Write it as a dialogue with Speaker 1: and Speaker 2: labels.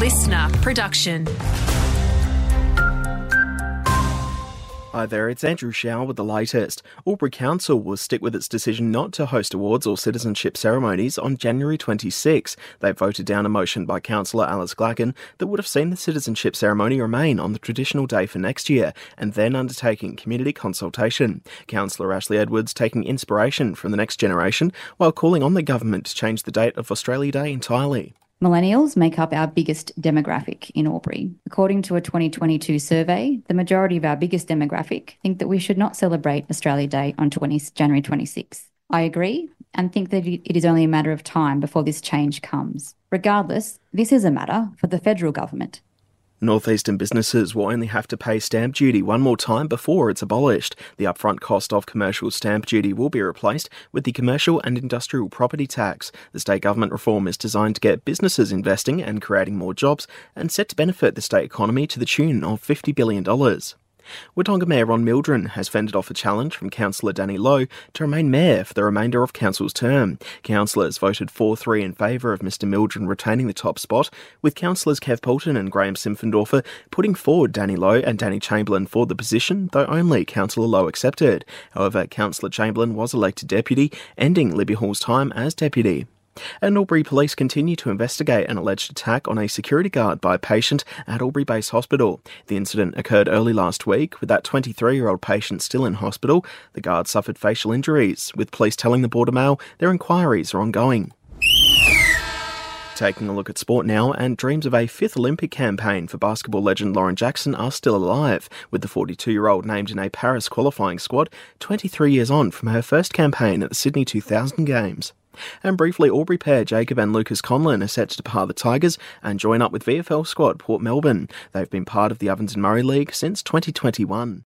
Speaker 1: listener production.
Speaker 2: Hi there, it's Andrew Shaw with the latest. Albury Council will stick with its decision not to host awards or citizenship ceremonies on January 26. They voted down a motion by Councillor Alice Glachan that would have seen the citizenship ceremony remain on the traditional day for next year and then undertaking community consultation. Councillor Ashley Edwards taking inspiration from the next generation while calling on the government to change the date of Australia Day entirely.
Speaker 3: Millennials make up our biggest demographic in Albury. According to a 2022 survey, the majority of our biggest demographic think that we should not celebrate Australia Day on 20, January 26. I agree and think that it is only a matter of time before this change comes. Regardless, this is a matter for the federal government.
Speaker 2: Northeastern businesses will only have to pay stamp duty one more time before it's abolished. The upfront cost of commercial stamp duty will be replaced with the commercial and industrial property tax. The state government reform is designed to get businesses investing and creating more jobs and set to benefit the state economy to the tune of $50 billion. Wodonga Mayor Ron Mildren has fended off a challenge from Councillor Danny Lowe to remain mayor for the remainder of Council's term. Councillors voted 4 3 in favour of Mr Mildren retaining the top spot, with Councillors Kev Poulton and Graham Simpfendorfer putting forward Danny Lowe and Danny Chamberlain for the position, though only Councillor Lowe accepted. However, Councillor Chamberlain was elected deputy, ending Libby Hall's time as deputy. And Albury Police continue to investigate an alleged attack on a security guard by a patient at Albury Base Hospital. The incident occurred early last week, with that 23 year old patient still in hospital. The guard suffered facial injuries, with police telling the Border Mail their inquiries are ongoing. Taking a look at sport now, and dreams of a fifth Olympic campaign for basketball legend Lauren Jackson are still alive, with the 42 year old named in a Paris qualifying squad 23 years on from her first campaign at the Sydney 2000 Games. And briefly, Albury pair Jacob and Lucas Conlon are set to depart the Tigers and join up with VFL squad Port Melbourne. They've been part of the Ovens and Murray League since 2021.